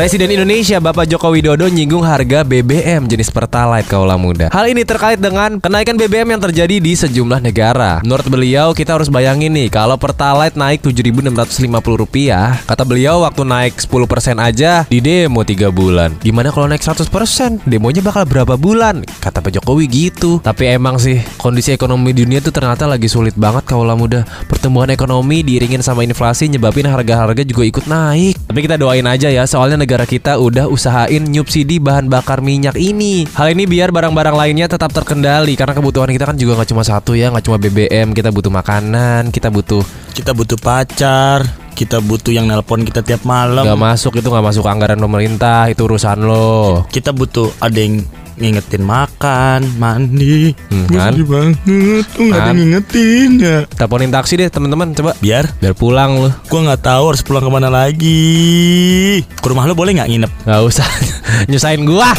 Presiden Indonesia Bapak Joko Widodo nyinggung harga BBM jenis Pertalite kaula muda. Hal ini terkait dengan kenaikan BBM yang terjadi di sejumlah negara. Menurut beliau kita harus bayangin nih kalau Pertalite naik 7.650 rupiah, kata beliau waktu naik 10% aja di demo 3 bulan. Gimana kalau naik 100%? Demonya bakal berapa bulan? Kata Pak Jokowi gitu. Tapi emang sih kondisi ekonomi dunia tuh ternyata lagi sulit banget kaula muda. Pertumbuhan ekonomi diiringin sama inflasi nyebabin harga-harga juga ikut naik. Tapi kita doain aja ya soalnya negara kita udah usahain nyubsidi bahan bakar minyak ini. Hal ini biar barang-barang lainnya tetap terkendali karena kebutuhan kita kan juga nggak cuma satu ya, nggak cuma BBM, kita butuh makanan, kita butuh Kita butuh pacar, kita butuh yang nelpon kita tiap malam. nggak masuk itu nggak masuk anggaran pemerintah itu urusan lo. Kita butuh ada yang ngingetin makan, mandi. Hmm, kan? sedih banget, kok nggak ada Kan? ngingetin ya. Teleponin taksi deh teman-teman coba Biar biar pulang lo. gua nggak tahu harus pulang ke mana lagi. Ke rumah lo boleh nggak nginep? Nggak usah nyusahin gua.